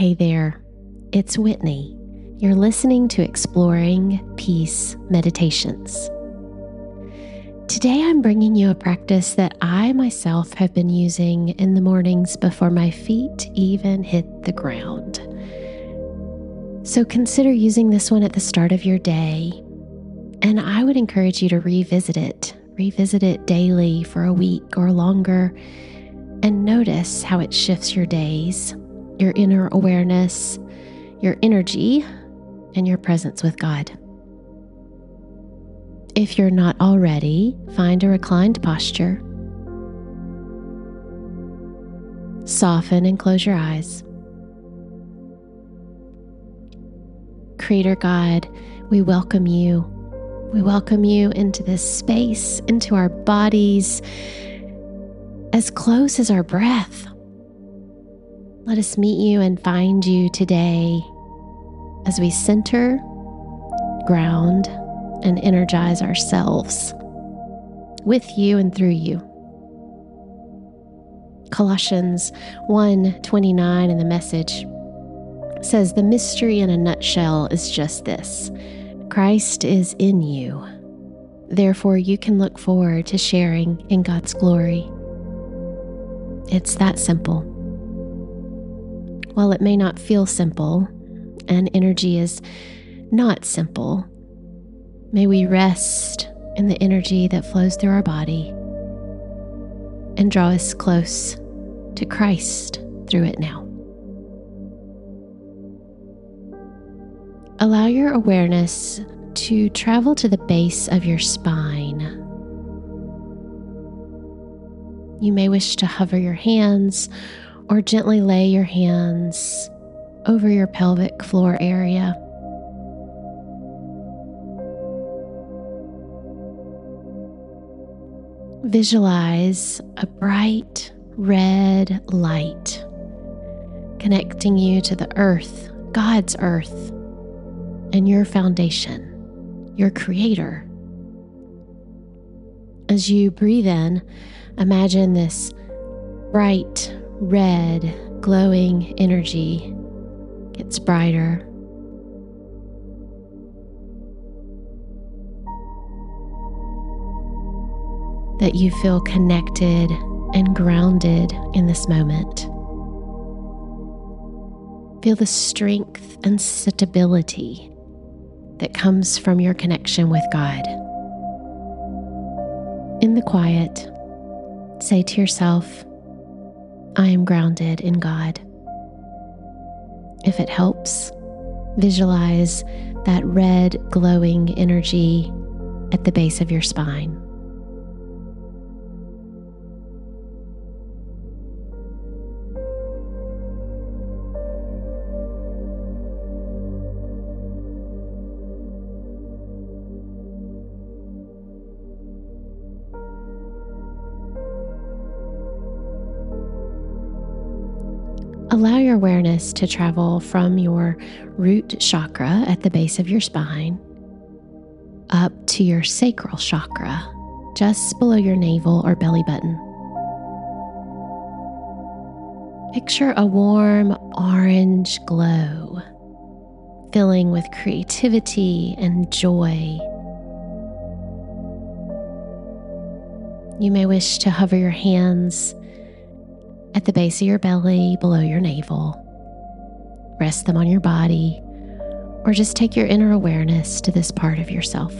Hey there, it's Whitney. You're listening to Exploring Peace Meditations. Today, I'm bringing you a practice that I myself have been using in the mornings before my feet even hit the ground. So consider using this one at the start of your day, and I would encourage you to revisit it. Revisit it daily for a week or longer, and notice how it shifts your days your inner awareness, your energy, and your presence with God. If you're not already, find a reclined posture. Soften and close your eyes. Creator God, we welcome you. We welcome you into this space, into our bodies, as close as our breath. Let us meet you and find you today as we center, ground, and energize ourselves with you and through you. Colossians 1:29 in the message says the mystery in a nutshell is just this. Christ is in you. Therefore you can look forward to sharing in God's glory. It's that simple. While it may not feel simple, and energy is not simple, may we rest in the energy that flows through our body and draw us close to Christ through it now. Allow your awareness to travel to the base of your spine. You may wish to hover your hands or gently lay your hands over your pelvic floor area. Visualize a bright red light connecting you to the earth, God's earth, and your foundation, your creator. As you breathe in, imagine this bright red, glowing energy gets brighter. That you feel connected and grounded in this moment. Feel the strength and stability that comes from your connection with God. In the quiet, say to yourself, I am grounded in God. If it helps, visualize that red glowing energy at the base of your spine. Allow your awareness to travel from your root chakra at the base of your spine up to your sacral chakra, just below your navel or belly button. Picture a warm orange glow, filling with creativity and joy. You may wish to hover your hands at the base of your belly, below your navel. Rest them on your body, or just take your inner awareness to this part of yourself.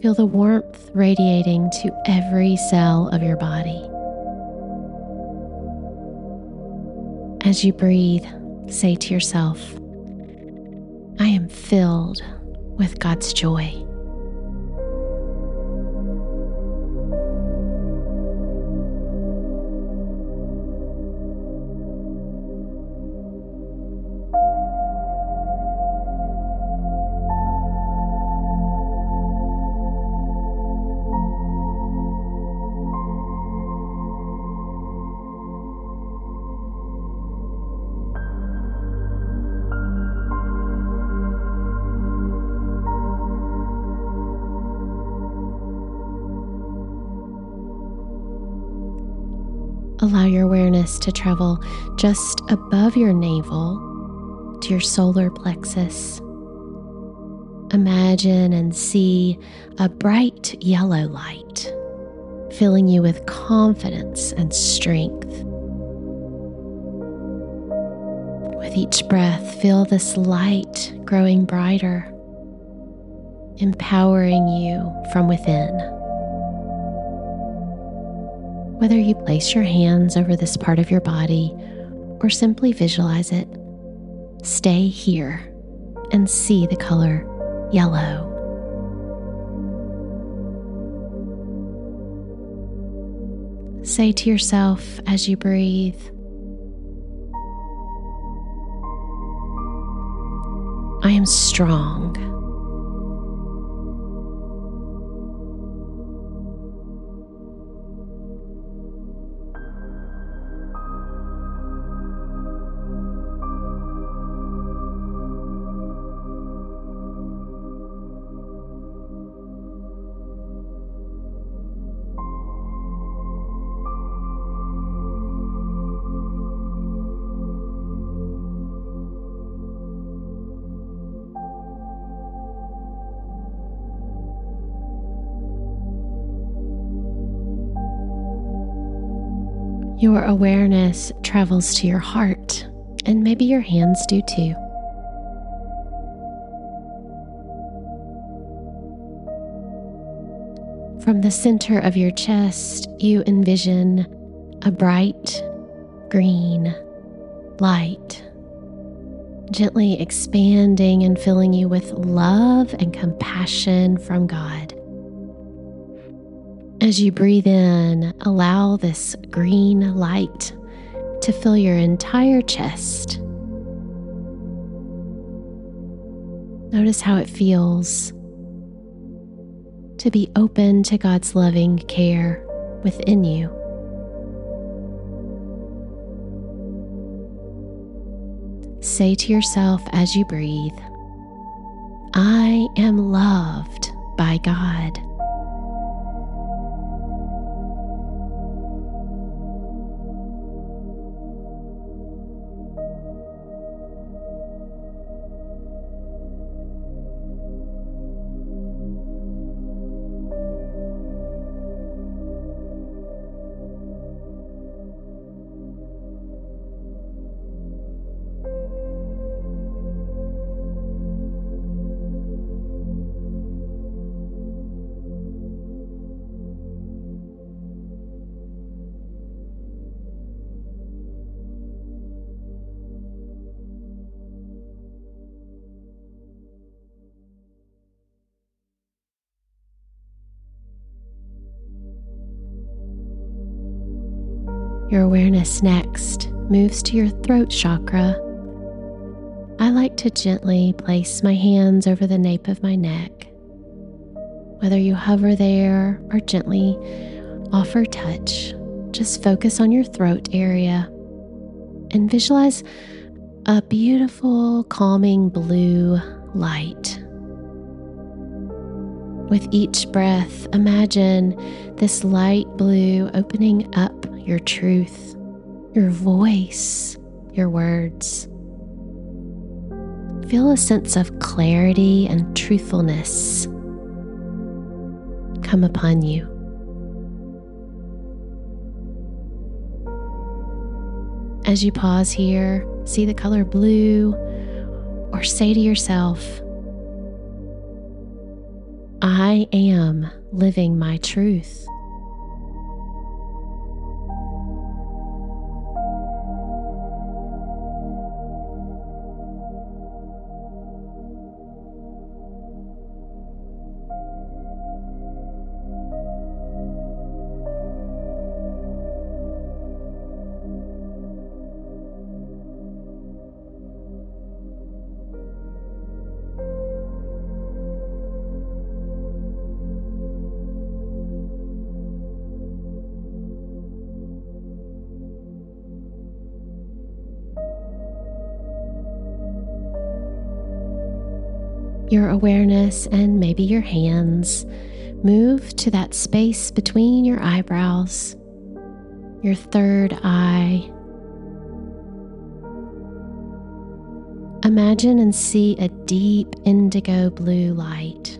Feel the warmth radiating to every cell of your body. As you breathe, say to yourself, I am filled with God's joy. Allow your awareness to travel just above your navel to your solar plexus. Imagine and see a bright yellow light filling you with confidence and strength. With each breath, feel this light growing brighter, empowering you from within. Whether you place your hands over this part of your body or simply visualize it, stay here and see the color yellow. Say to yourself as you breathe, I am strong. Your awareness travels to your heart, and maybe your hands do too. From the center of your chest, you envision a bright green light, gently expanding and filling you with love and compassion from God. As you breathe in, allow this green light to fill your entire chest. Notice how it feels to be open to God's loving care within you. Say to yourself as you breathe, I am loved by God. Your awareness next moves to your throat chakra. I like to gently place my hands over the nape of my neck. Whether you hover there or gently offer touch, just focus on your throat area and visualize a beautiful, calming blue light. With each breath, imagine this light blue opening up your truth, your voice, your words. Feel a sense of clarity and truthfulness come upon you. As you pause here, see the color blue, or say to yourself, I am living my truth. Your awareness and maybe your hands move to that space between your eyebrows. your third eye. Imagine and see a deep indigo blue light.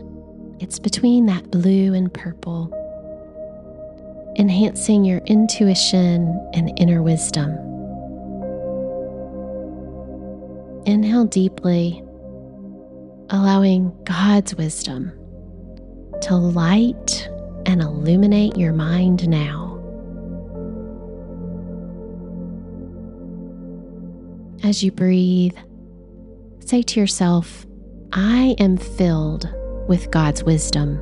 It's between that blue and purple, enhancing your intuition and inner wisdom. Inhale deeply, allowing God's wisdom to light and illuminate your mind now. As you breathe, say to yourself, I am filled with God's wisdom.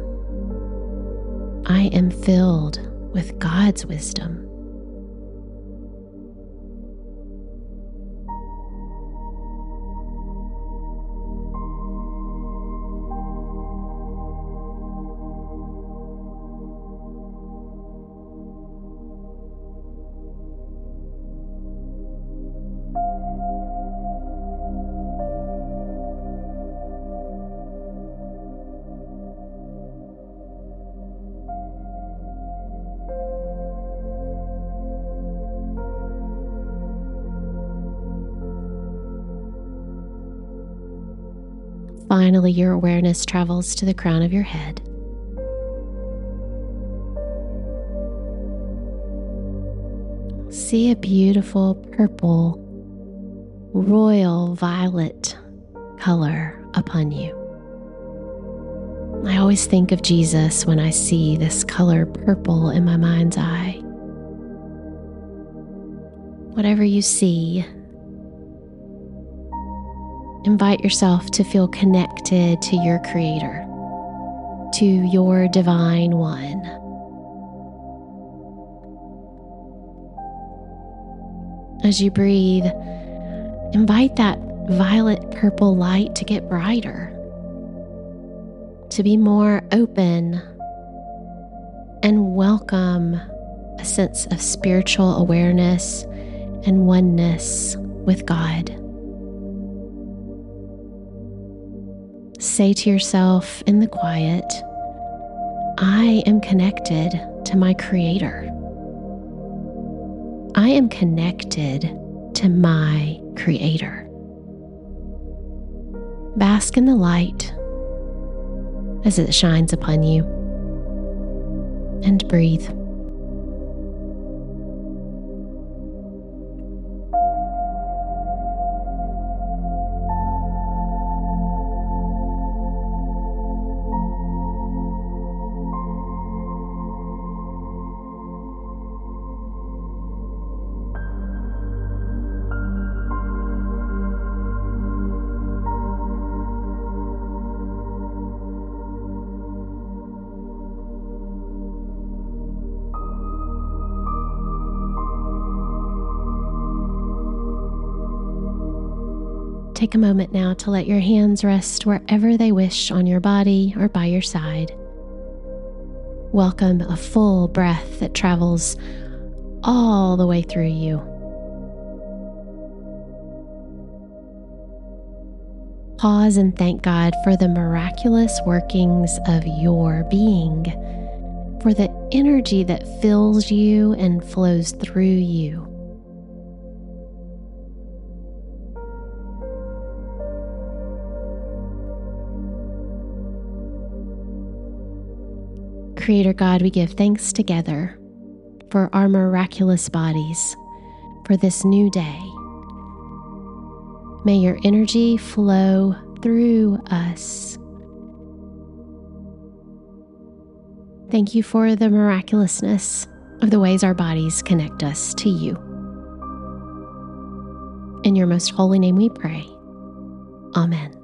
I am filled with God's wisdom. Finally, your awareness travels to the crown of your head. See a beautiful purple, royal violet color upon you. I always think of Jesus when I see this color purple in my mind's eye. Whatever you see, invite yourself to feel connected to your Creator, to your Divine One. As you breathe, invite that violet purple light to get brighter, to be more open, and welcome a sense of spiritual awareness and oneness with God. Say to yourself in the quiet, I am connected to my Creator. I am connected to my Creator. Bask in the light as it shines upon you and breathe. Take a moment now to let your hands rest wherever they wish on your body or by your side. Welcome a full breath that travels all the way through you. Pause and thank God for the miraculous workings of your being, for the energy that fills you and flows through you. Creator God, we give thanks together for our miraculous bodies, for this new day. May your energy flow through us. Thank you for the miraculousness of the ways our bodies connect us to you. In your most holy name we pray. Amen.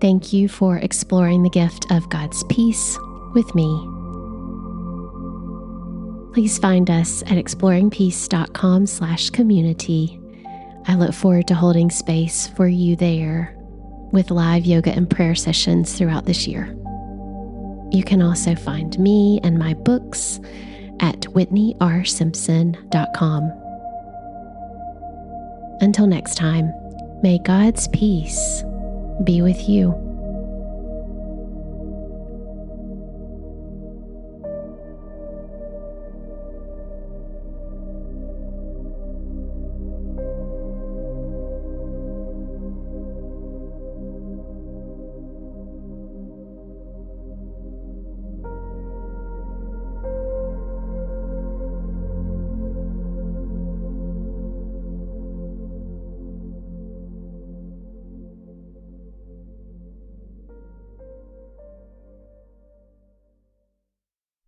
Thank you for exploring the gift of God's peace with me. Please find us at exploringpeace.com slash community. I look forward to holding space for you there with live yoga and prayer sessions throughout this year. You can also find me and my books at whitneyrsimpson.com. Until next time, may God's peace be with you.